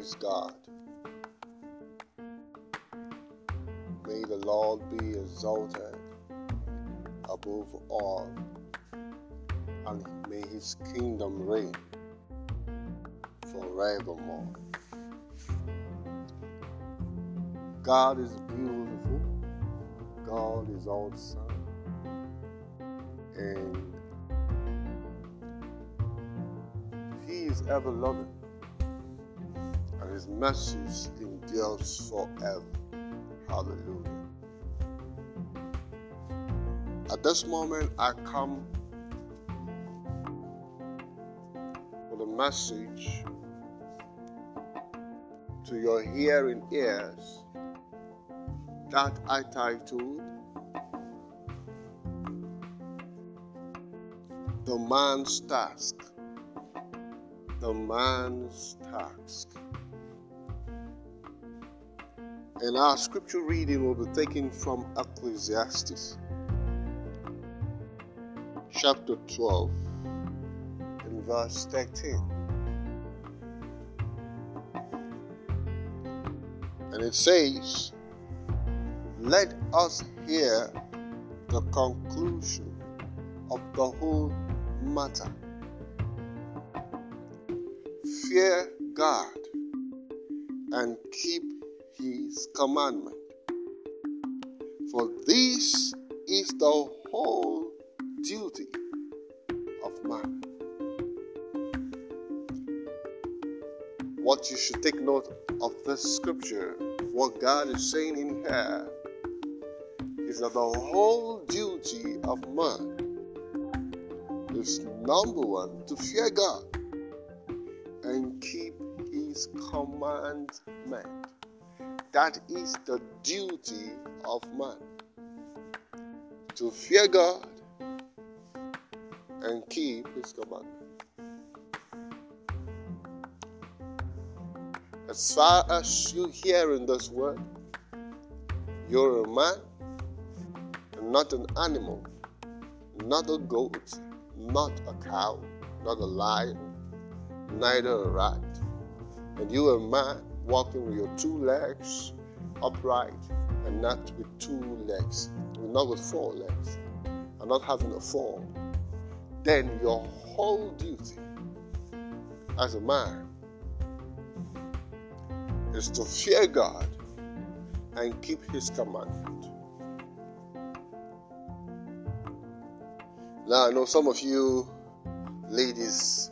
praise God. May the Lord be exalted above all, and may his kingdom reign forevermore. God is beautiful, God is awesome, and he is ever loving, his message endures forever. Hallelujah. At this moment, I come with a message to your hearing ears that I titled The Man's Task. The Man's Task. And our scripture reading will be taken from Ecclesiastes chapter 12 and verse 13. And it says, Let us hear the conclusion of the whole matter. Fear God and keep commandment. For this is the whole duty of man. What you should take note of this scripture, what God is saying in here, is that the whole duty of man is number one to fear God and keep his commandment. That is the duty of man. To fear God and keep his commandment. As far as you hear in this word, you're a man and not an animal, not a goat, not a cow, not a lion, neither a rat. And you are a man walking with your two legs upright and not with two legs, not with four legs, and not having a fall, then your whole duty as a man is to fear God and keep His commandment. Now, I know some of you ladies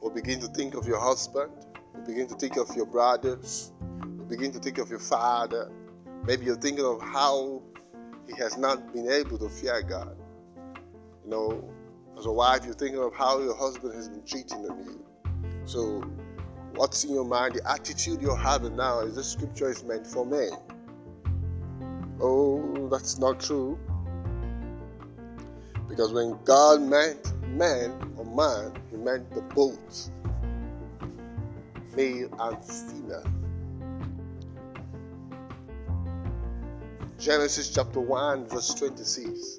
will begin to think of your husband begin to think of your brothers, you begin to think of your father. Maybe you're thinking of how he has not been able to fear God. You know, as a wife, you're thinking of how your husband has been cheating on you. So, what's in your mind? The attitude you're having now is this scripture is meant for men. Oh, that's not true. Because when God meant man or man, he meant the both male and female. Uh, Genesis chapter 1, verse 26.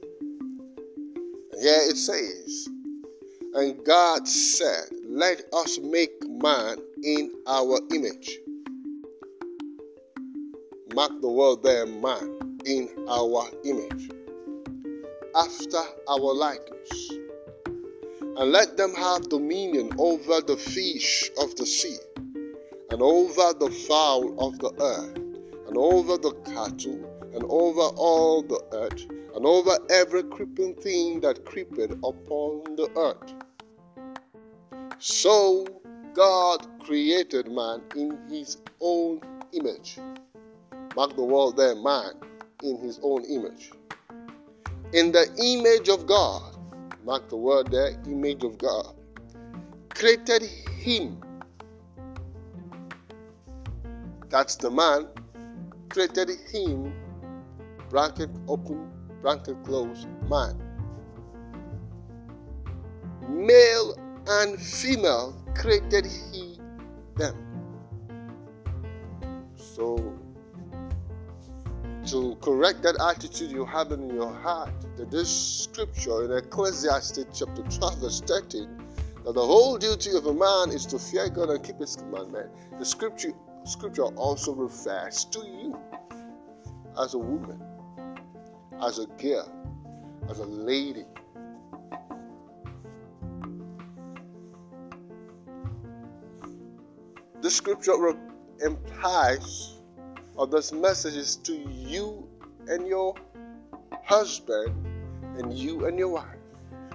And here it says, And God said, Let us make man in our image. Mark the word there, man, in our image, after our likeness. And let them have dominion over the fish of the sea and over the fowl of the earth, and over the cattle, and over all the earth, and over every creeping thing that creepeth upon the earth. So God created man in his own image. Mark the word there, man, in his own image. In the image of God, mark the word there, image of God, created him that's the man, created him, bracket open, bracket close, man. Male and female created he them. So, to correct that attitude you have in your heart, that this scripture in Ecclesiastes chapter 12, verse 13, that the whole duty of a man is to fear God and keep his commandment, the scripture scripture also refers to you as a woman, as a girl, as a lady. The scripture implies, or this message is to you and your husband, and you and your wife,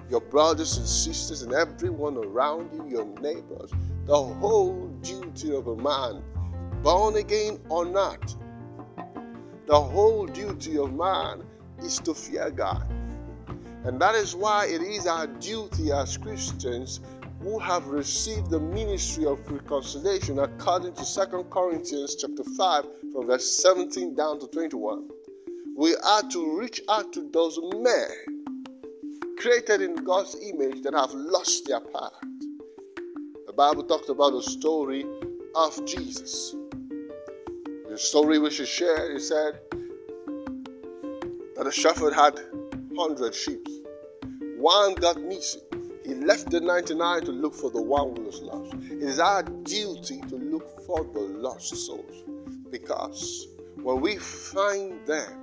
your brothers and sisters, and everyone around you, your neighbors. The whole duty of a man, born again or not, the whole duty of man is to fear God. And that is why it is our duty as Christians who have received the ministry of reconciliation according to 2 Corinthians chapter 5 from verse 17 down to 21. We are to reach out to those men created in God's image that have lost their path. The Bible talks about the story of Jesus. The story which is shared, it said that a shepherd had 100 sheep. One got missing. He left the 99 to look for the one who was lost. It is our duty to look for the lost souls because when we find them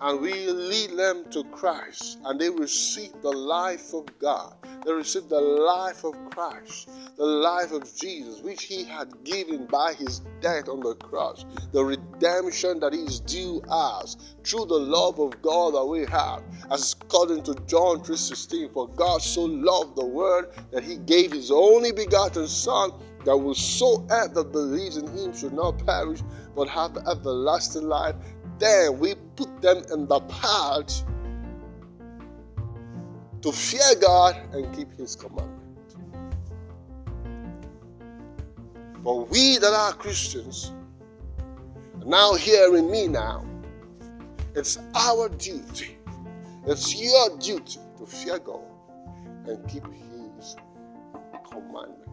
and we lead them to Christ and they receive the life of God, they receive the life of Christ, the life of Jesus, which He had given by His death on the cross, the redemption that is due us through the love of God that we have, as according to John 3:16. For God so loved the world that He gave His only begotten Son, that whosoever believes in Him should not perish but have everlasting life. Then we put them in the path to fear God and keep His commandment. For we that are Christians, now hearing me now, it's our duty, it's your duty to fear God and keep His commandment.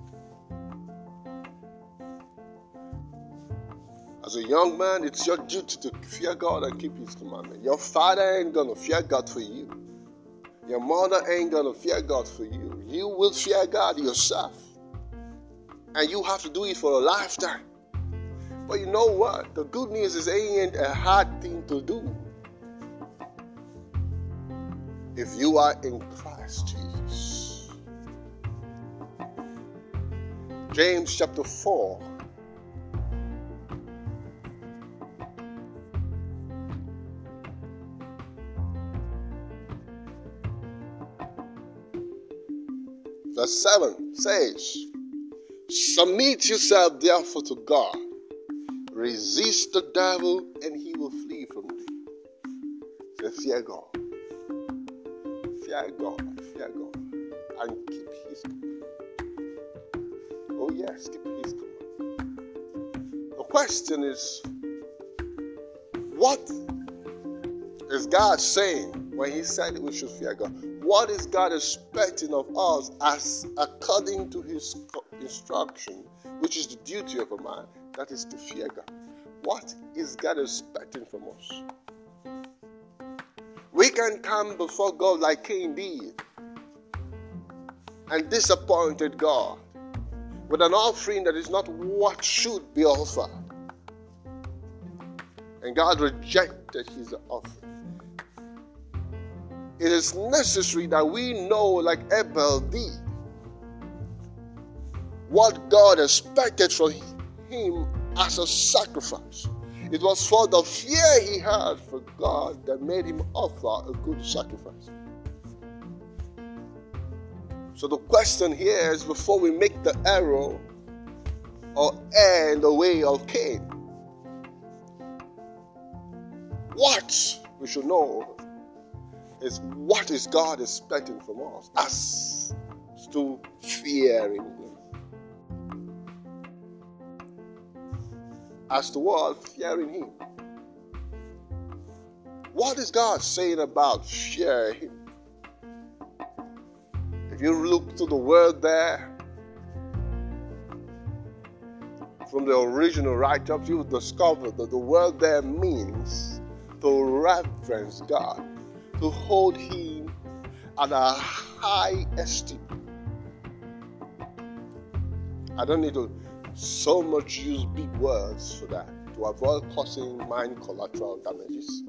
As a young man, it's your duty to fear God and keep His commandment. Your father ain't gonna fear God for you. Your mother ain't gonna fear God for you. You will fear God yourself. And you have to do it for a lifetime. But you know what? The good news is it ain't a hard thing to do. If you are in Christ Jesus. James chapter 4. Verse 7 says, Submit yourself therefore to God. Resist the devil, and he will flee from you. So fear God. Fear God. Fear God. And keep his command. Oh, yes, keep his command. The question is, what is God saying when he said we should fear God? What is God expecting of us as according to his instruction, which is the duty of a man, that is to fear God? What is God expecting from us? We can come before God like Cain did and disappointed God with an offering that is not what should be offered. And God rejected his offering it is necessary that we know, like Abel did, what God expected from him as a sacrifice. It was for the fear he had for God that made him offer a good sacrifice. So the question here is before we make the arrow or end the way of Cain, what we should know is what is God expecting from us as to fearing Him. As to what? Fearing Him. What is God saying about fearing Him? If you look to the word there, from the original write up, you discover that the word there means to reverence God to hold him at a high esteem. I don't need to so much use big words for that to avoid causing mind collateral damages.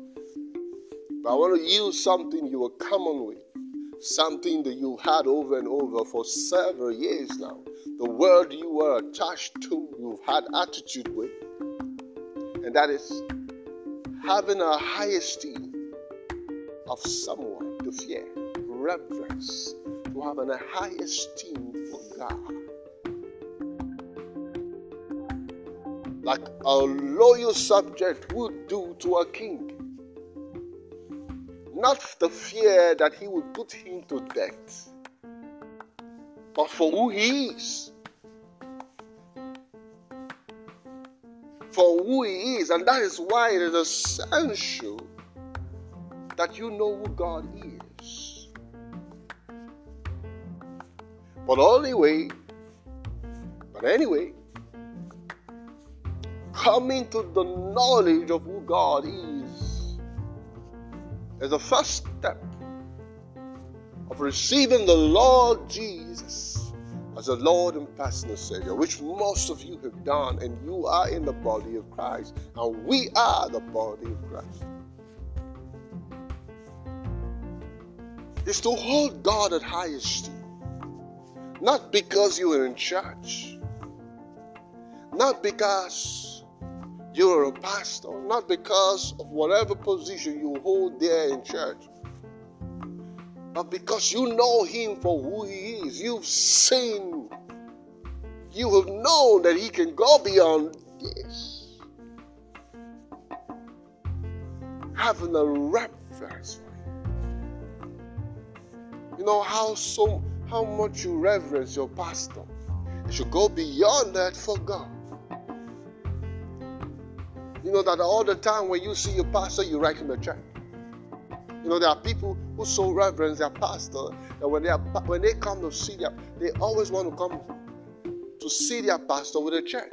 But I want to use something you are common with, something that you've had over and over for several years now. The word you were attached to, you've had attitude with, and that is having a high esteem of someone to fear, reverence, to have a high esteem for God. Like a loyal subject would do to a king. Not the fear that he would put him to death, but for who he is. For who he is. And that is why it is essential that you know who God is. But only way, but anyway, coming to the knowledge of who God is is the first step of receiving the Lord Jesus as a Lord and personal Savior, which most of you have done, and you are in the body of Christ, and we are the body of Christ. Is to hold God at high esteem. Not because you are in church, not because you're a pastor, not because of whatever position you hold there in church, but because you know Him for who He is. You've seen, you have known that He can go beyond this. Having a reverence you know how so how much you reverence your pastor. You should go beyond that for God. You know that all the time when you see your pastor, you write him a check. You know there are people who so reverence their pastor that when they are, when they come to see them, they always want to come to see their pastor with a check.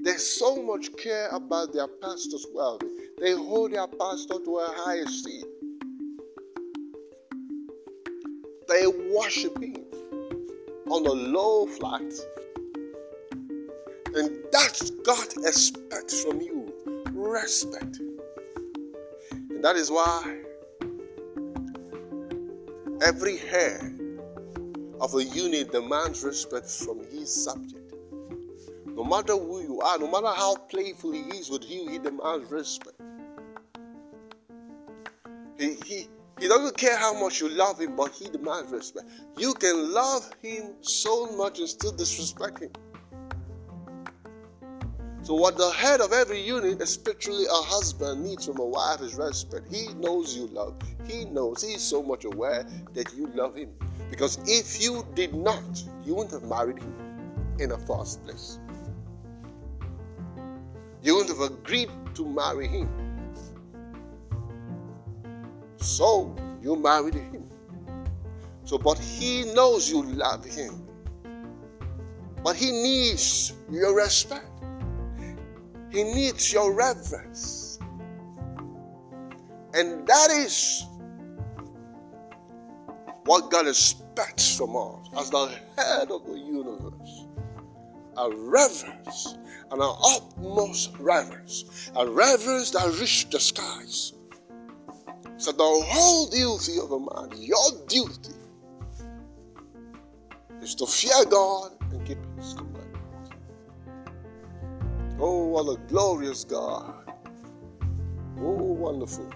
There's so much care about their pastor's wealth. They hold their pastor to a high esteem. They worship Him on a low flat. And that's God expects from you respect. And that is why every hair of a unit demands respect from his subject. No matter who you are, no matter how playful he is with you, he demands respect. He, he, he doesn't care how much you love him, but he demands respect. You can love him so much and still disrespect him. So, what the head of every unit, especially a husband, needs from a wife is respect. He knows you love. He knows. He's so much aware that you love him. Because if you did not, you wouldn't have married him in the first place. You wouldn't have agreed to marry him. So you married him. So, but he knows you love him. But he needs your respect. He needs your reverence. And that is what God expects from us as the head of the universe. A reverence, and an utmost reverence, a reverence that reaches the skies so the whole duty of a man, your duty, is to fear God and keep His commandments. Oh, what a glorious God! Oh, wonderful,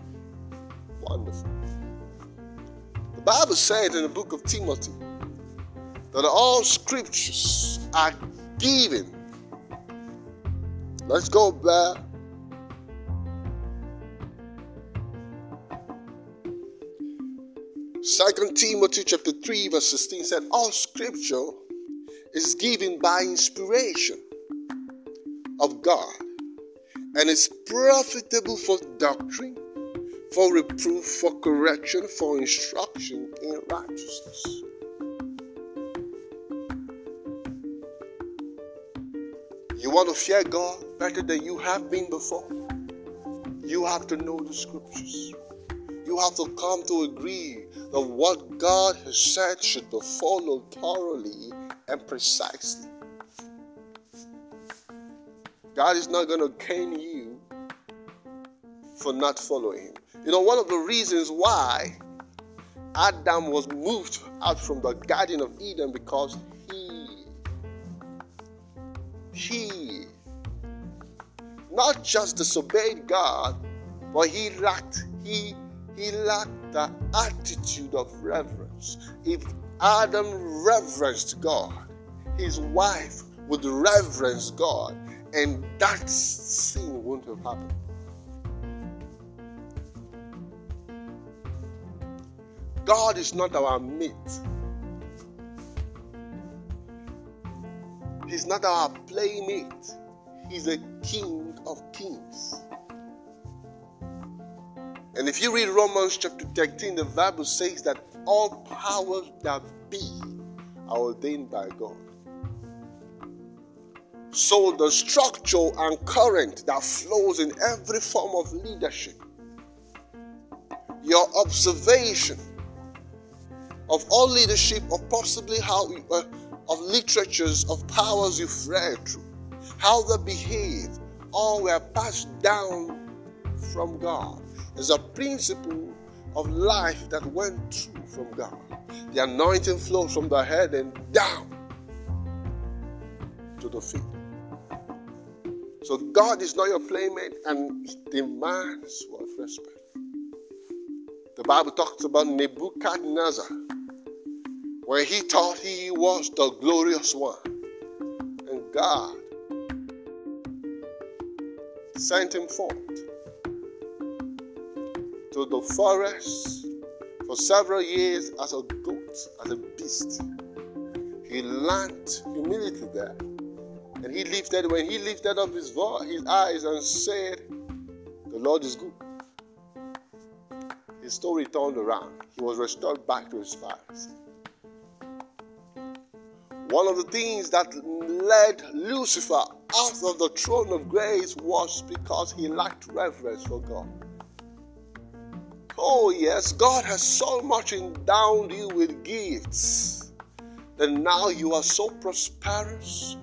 wonderful. The Bible said in the book of Timothy that all scriptures are given. Let's go back Second Timothy chapter 3 verse 16 said, All scripture is given by inspiration of God and is profitable for doctrine, for reproof, for correction, for instruction in righteousness. You want to fear God better than you have been before? You have to know the scriptures. You have to come to agree that what God has said should be followed thoroughly and precisely. God is not going to cane you for not following Him. You know, one of the reasons why Adam was moved out from the Garden of Eden because he, he not just disobeyed God, but he lacked, he, he lacked the attitude of reverence. If Adam reverenced God, his wife would reverence God, and that sin wouldn't have happened. God is not our mate. He's not our playmate. He's a king of kings. And if you read Romans chapter 13, the Bible says that all powers that be are ordained by God. So the structure and current that flows in every form of leadership, your observation of all leadership, of possibly how uh, of literatures of powers you've read through, how they behave, all were passed down from God. There's a principle of life that went through from God. The anointing flows from the head and down to the feet. So God is not your playmate and demands what respect. The Bible talks about Nebuchadnezzar when he thought he was the glorious one. And God sent him forth to the forest for several years as a goat, as a beast. He learned humility there. And he lifted, when he lifted up his, voice, his eyes and said, The Lord is good. His story turned around. He was restored back to his fathers. One of the things that led Lucifer out of the throne of grace was because he lacked reverence for God. Oh, yes, God has so much endowed you with gifts that now you are so prosperous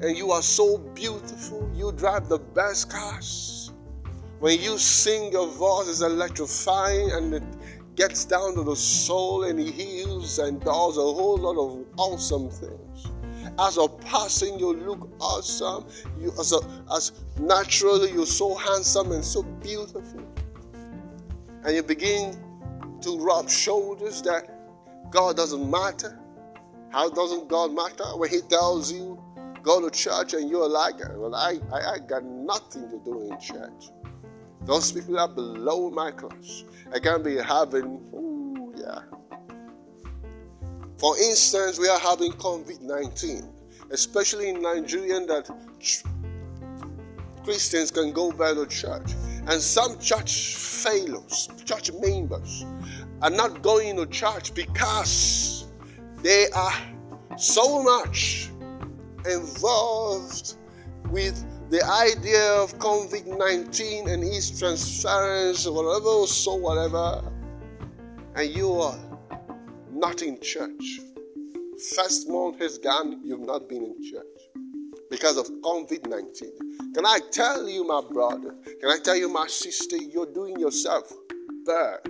and you are so beautiful. You drive the best cars. When you sing, your voice is electrifying and it gets down to the soul and he heals and does a whole lot of awesome things. As a person, you look awesome. You as a, as naturally you're so handsome and so beautiful. And you begin to rub shoulders that God doesn't matter. How doesn't God matter when He tells you go to church and you're like, well, I, I, I got nothing to do in church. Those people are below my class. I can't be having, ooh, yeah. For instance, we are having COVID 19, especially in Nigeria, that Christians can go back to church. And some church fellows, church members, are not going to church because they are so much involved with the idea of COVID 19 and its transference, whatever, or so whatever, and you are not in church. First month has gone, you've not been in church because of COVID 19. Can I tell you, my brother, can I tell you, my sister, you're doing yourself bad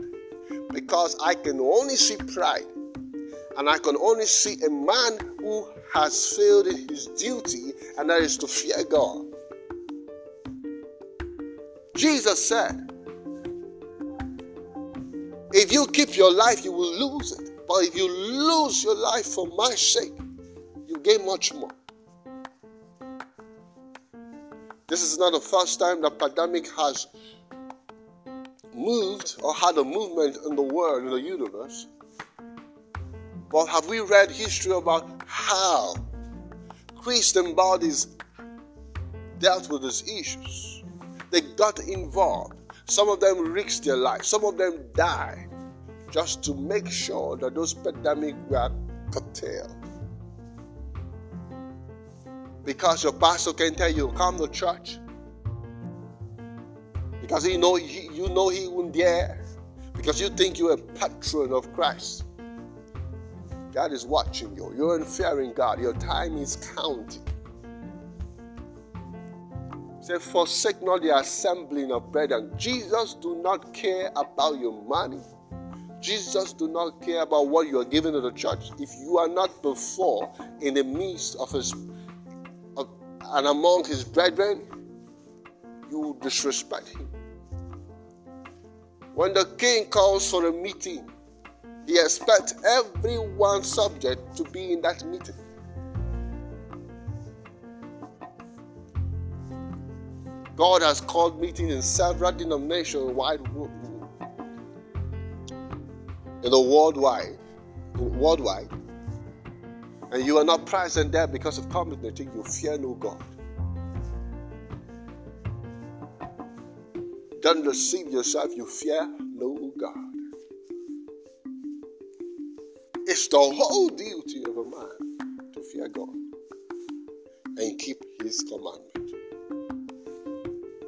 because I can only see pride and I can only see a man who has failed in his duty, and that is to fear God. Jesus said, If you keep your life, you will lose it. But if you lose your life for my sake, you gain much more. This is not the first time the pandemic has moved or had a movement in the world, in the universe. But have we read history about how Christian bodies dealt with these issues? They got involved. Some of them risked their life. Some of them died just to make sure that those pandemics were curtailed. Because your pastor can tell you, come to church. Because he know he, you know he won't dare. Because you think you're a patron of Christ. God is watching you. You're in fearing God. Your time is counting. Say, forsake not the assembling of brethren. Jesus do not care about your money. Jesus do not care about what you are giving to the church. If you are not before in the midst of his and among his brethren, you disrespect him. When the king calls for a meeting, he expects everyone subject to be in that meeting. God has called meetings in several denominations wide in the worldwide, worldwide, and you are not present there because of community, you fear no God. Don't deceive yourself, you fear no God. It's the whole duty of a man to fear God and keep his commandment.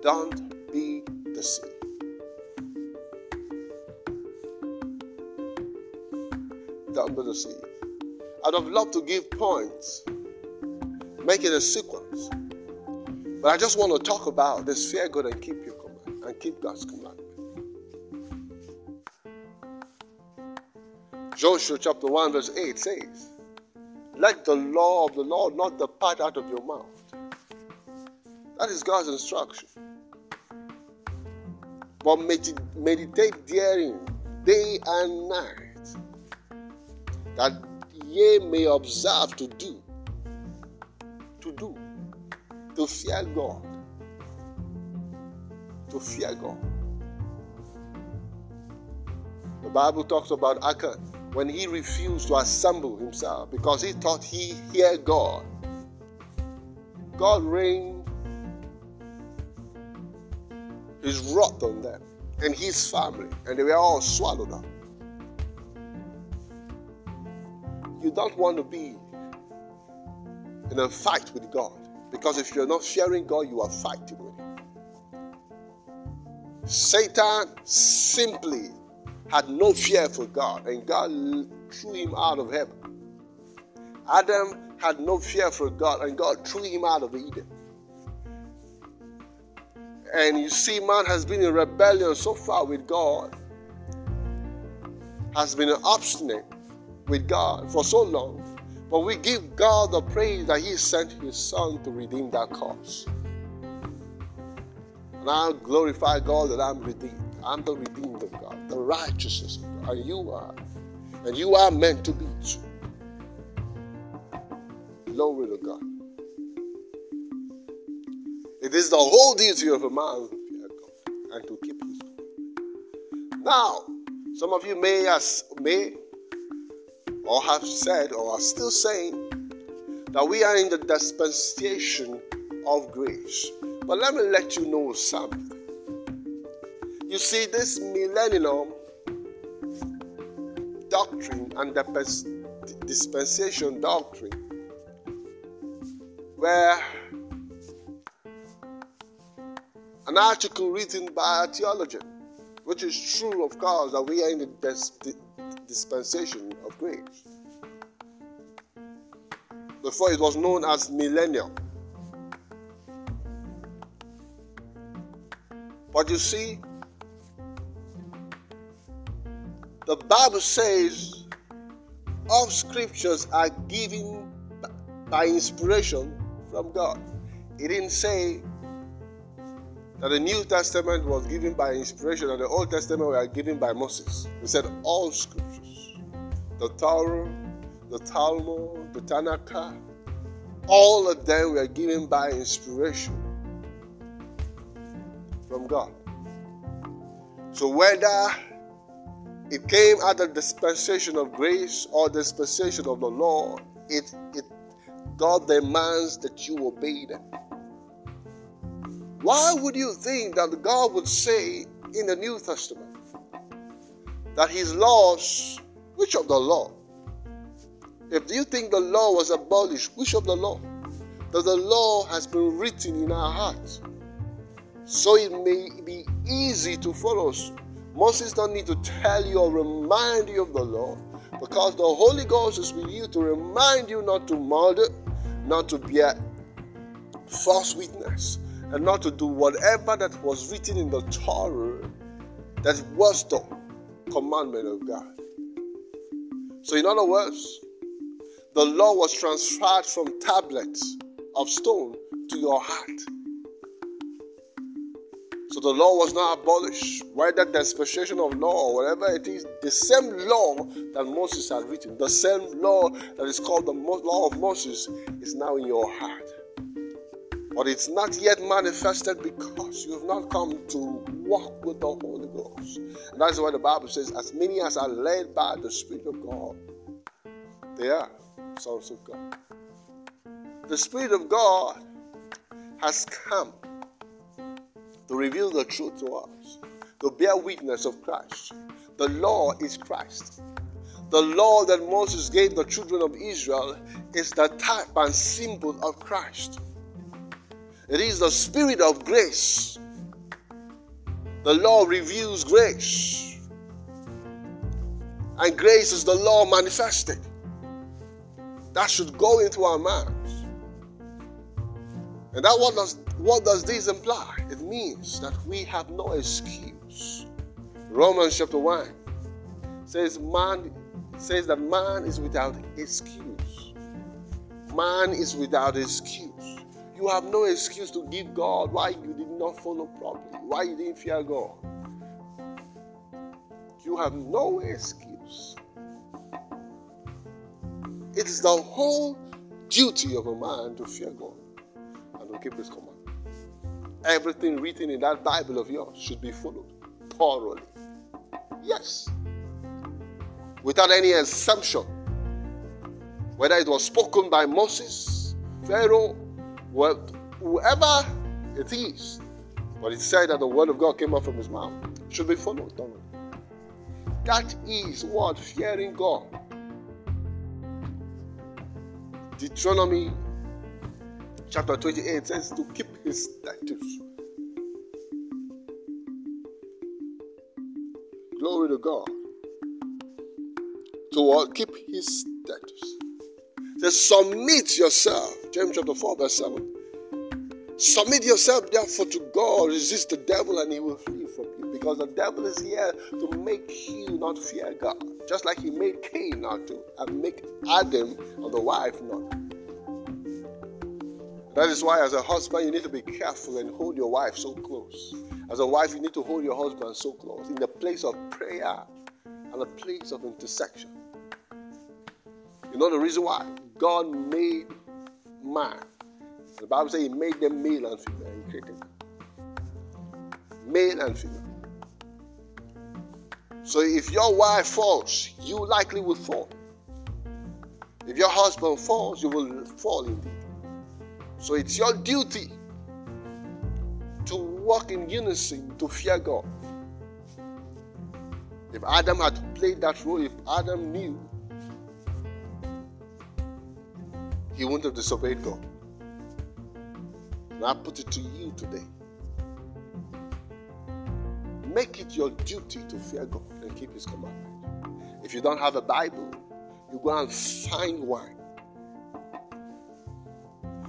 Don't be deceived. Don't be deceived. I'd have loved to give points, make it a sequence. But I just want to talk about this fear God and keep your command and keep God's commandment. Joshua chapter 1, verse 8 says, Let the law of the Lord not depart out of your mouth. That is God's instruction. But meditate therein day and night, that ye may observe to do, to do, to fear God, to fear God. The Bible talks about Achan when he refused to assemble himself because he thought he heard God. God rained his wrath on them and his family, and they were all swallowed up. You don't want to be in a fight with God because if you're not fearing God, you are fighting with Him. Satan simply had no fear for God, and God threw him out of heaven. Adam had no fear for God, and God threw him out of Eden. And you see, man has been in rebellion so far with God, has been obstinate with God for so long. But we give God the praise that He sent His Son to redeem that cause. And I glorify God that I'm redeemed. I'm the redeemed of God, the righteousness of God. And you are. And you are meant to be too. Glory to God. It is the whole duty of a man and to keep his. Now, some of you may, as, may or have said or are still saying that we are in the dispensation of grace. But let me let you know something. You see, this millennium doctrine and the dispensation doctrine, where an article written by a theologian, which is true, of course, that we are in the dispensation of grace. Before it was known as millennium. But you see, The Bible says all scriptures are given by inspiration from God. It didn't say that the New Testament was given by inspiration and the Old Testament were given by Moses. He said all scriptures. The Torah, the Talmud, the Tanakh, all of them were given by inspiration from God. So whether it came out of the dispensation of grace or dispensation of the law. It, it, God demands that you obey them. Why would you think that God would say in the New Testament that His laws, which of the law? If you think the law was abolished, which of the law? That the law has been written in our hearts, so it may be easy to follow us Moses don't need to tell you or remind you of the law because the Holy Ghost is with you to remind you not to murder, not to bear false witness, and not to do whatever that was written in the Torah that was the commandment of God. So, in other words, the law was transferred from tablets of stone to your heart. So the law was not abolished, whether dispensation of law or whatever it is, the same law that Moses had written, the same law that is called the law of Moses, is now in your heart. But it's not yet manifested because you have not come to walk with the Holy Ghost. And that's why the Bible says, as many as are led by the Spirit of God, they are sons of God. The Spirit of God has come to reveal the truth to us, to bear witness of Christ. The law is Christ. The law that Moses gave the children of Israel is the type and symbol of Christ. It is the spirit of grace. The law reveals grace. And grace is the law manifested. That should go into our minds. And that what does what does this imply? It means that we have no excuse. Romans chapter 1 says man says that man is without excuse. Man is without excuse. You have no excuse to give God why you did not follow properly, why you didn't fear God. You have no excuse. It is the whole duty of a man to fear God and to keep his command. Everything written in that Bible of yours should be followed thoroughly. Yes. Without any assumption. Whether it was spoken by Moses, Pharaoh, whoever it is. But it said that the word of God came out from his mouth. should be followed. That is what fearing God. Deuteronomy chapter 28 says to keep his statutes. Glory to God. To? Keep his statutes. Submit yourself. James chapter 4, verse 7. Submit yourself therefore to God. Resist the devil and he will flee from you. Because the devil is here to make you not fear God. Just like he made Cain not to, and make Adam and the wife not. That is why, as a husband, you need to be careful and hold your wife so close. As a wife, you need to hold your husband so close in the place of prayer and the place of intercession. You know the reason why? God made man. The Bible says He made them male and female. He created them. Male and female. So if your wife falls, you likely will fall. If your husband falls, you will fall indeed. So it's your duty to walk in unison to fear God. If Adam had played that role, if Adam knew, he wouldn't have disobeyed God. And I put it to you today. Make it your duty to fear God and keep His commandment. If you don't have a Bible, you go and find one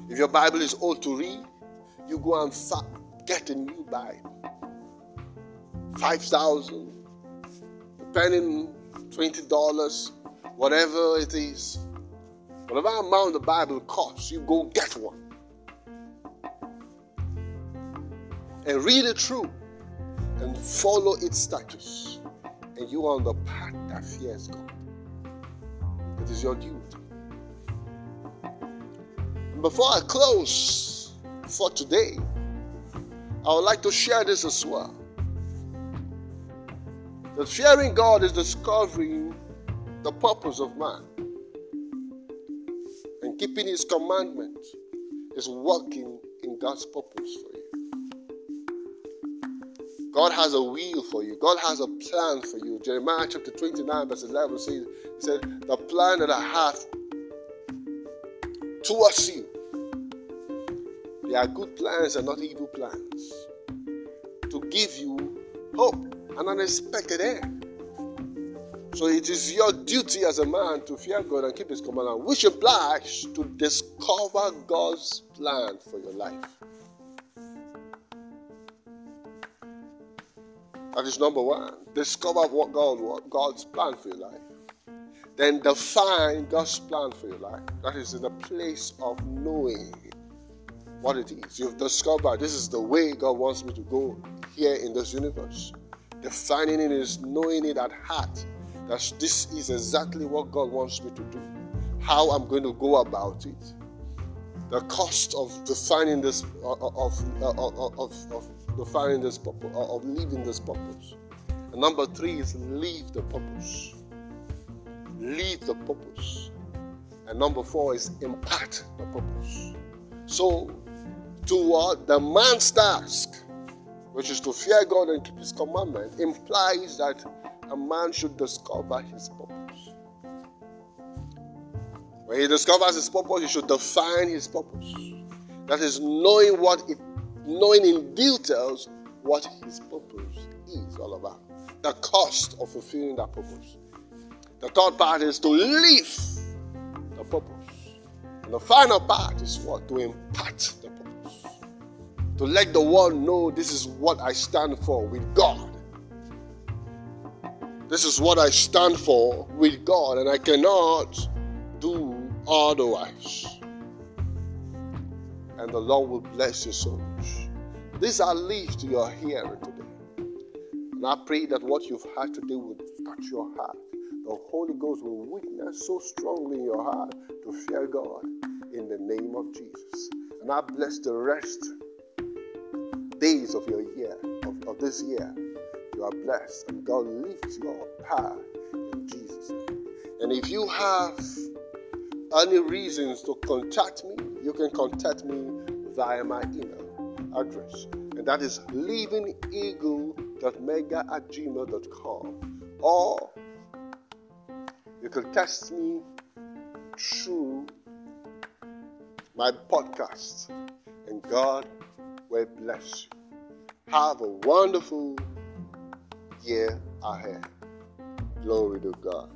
if your Bible is old to read, you go and fa- get a new Bible. 5,000, depending, $20, whatever it is. Whatever amount the Bible costs, you go get one. And read it through and follow its status. And you are on the path that fears God. It is your duty. Before I close for today, I would like to share this as well. That fearing God is discovering the purpose of man. Keeping his commandment is working in God's purpose for you. God has a will for you. God has a plan for you. Jeremiah chapter 29, verse 11 says, said, The plan that I have towards you they are good plans and not evil plans. To give you hope and unexpected end. So it is your duty as a man to fear God and keep His commandments, which implies to discover God's plan for your life. That is number one. Discover what God what God's plan for your life. Then define God's plan for your life. That is in the place of knowing what it is. You've discovered this is the way God wants me to go here in this universe. Defining it is knowing it at heart that this is exactly what God wants me to do. How I'm going to go about it. The cost of defining this of of, of, of, defining this purpose of leaving this purpose. And number three is leave the purpose. Leave the purpose. And number four is impart the purpose. So toward the man's task, which is to fear God and keep his commandment, implies that a man should discover his purpose. When he discovers his purpose, he should define his purpose. That is knowing what it knowing in details what his purpose is all about. The cost of fulfilling that purpose. The third part is to live the purpose. And the final part is what? To impart the purpose. To let the world know this is what I stand for with God. This is what I stand for with God, and I cannot do otherwise. And the Lord will bless your souls. These are leaves to your hearing today. And I pray that what you've heard today will touch your heart. The Holy Ghost will witness so strongly in your heart to fear God in the name of Jesus. And I bless the rest days of your year, of, of this year. You are blessed, and God lifts your heart in Jesus' name. And if you have any reasons to contact me, you can contact me via my email address, and that is livingeagle.mega at gmail.com. Or you can text me through my podcast, and God will bless you. Have a wonderful year ahead. Glory to God.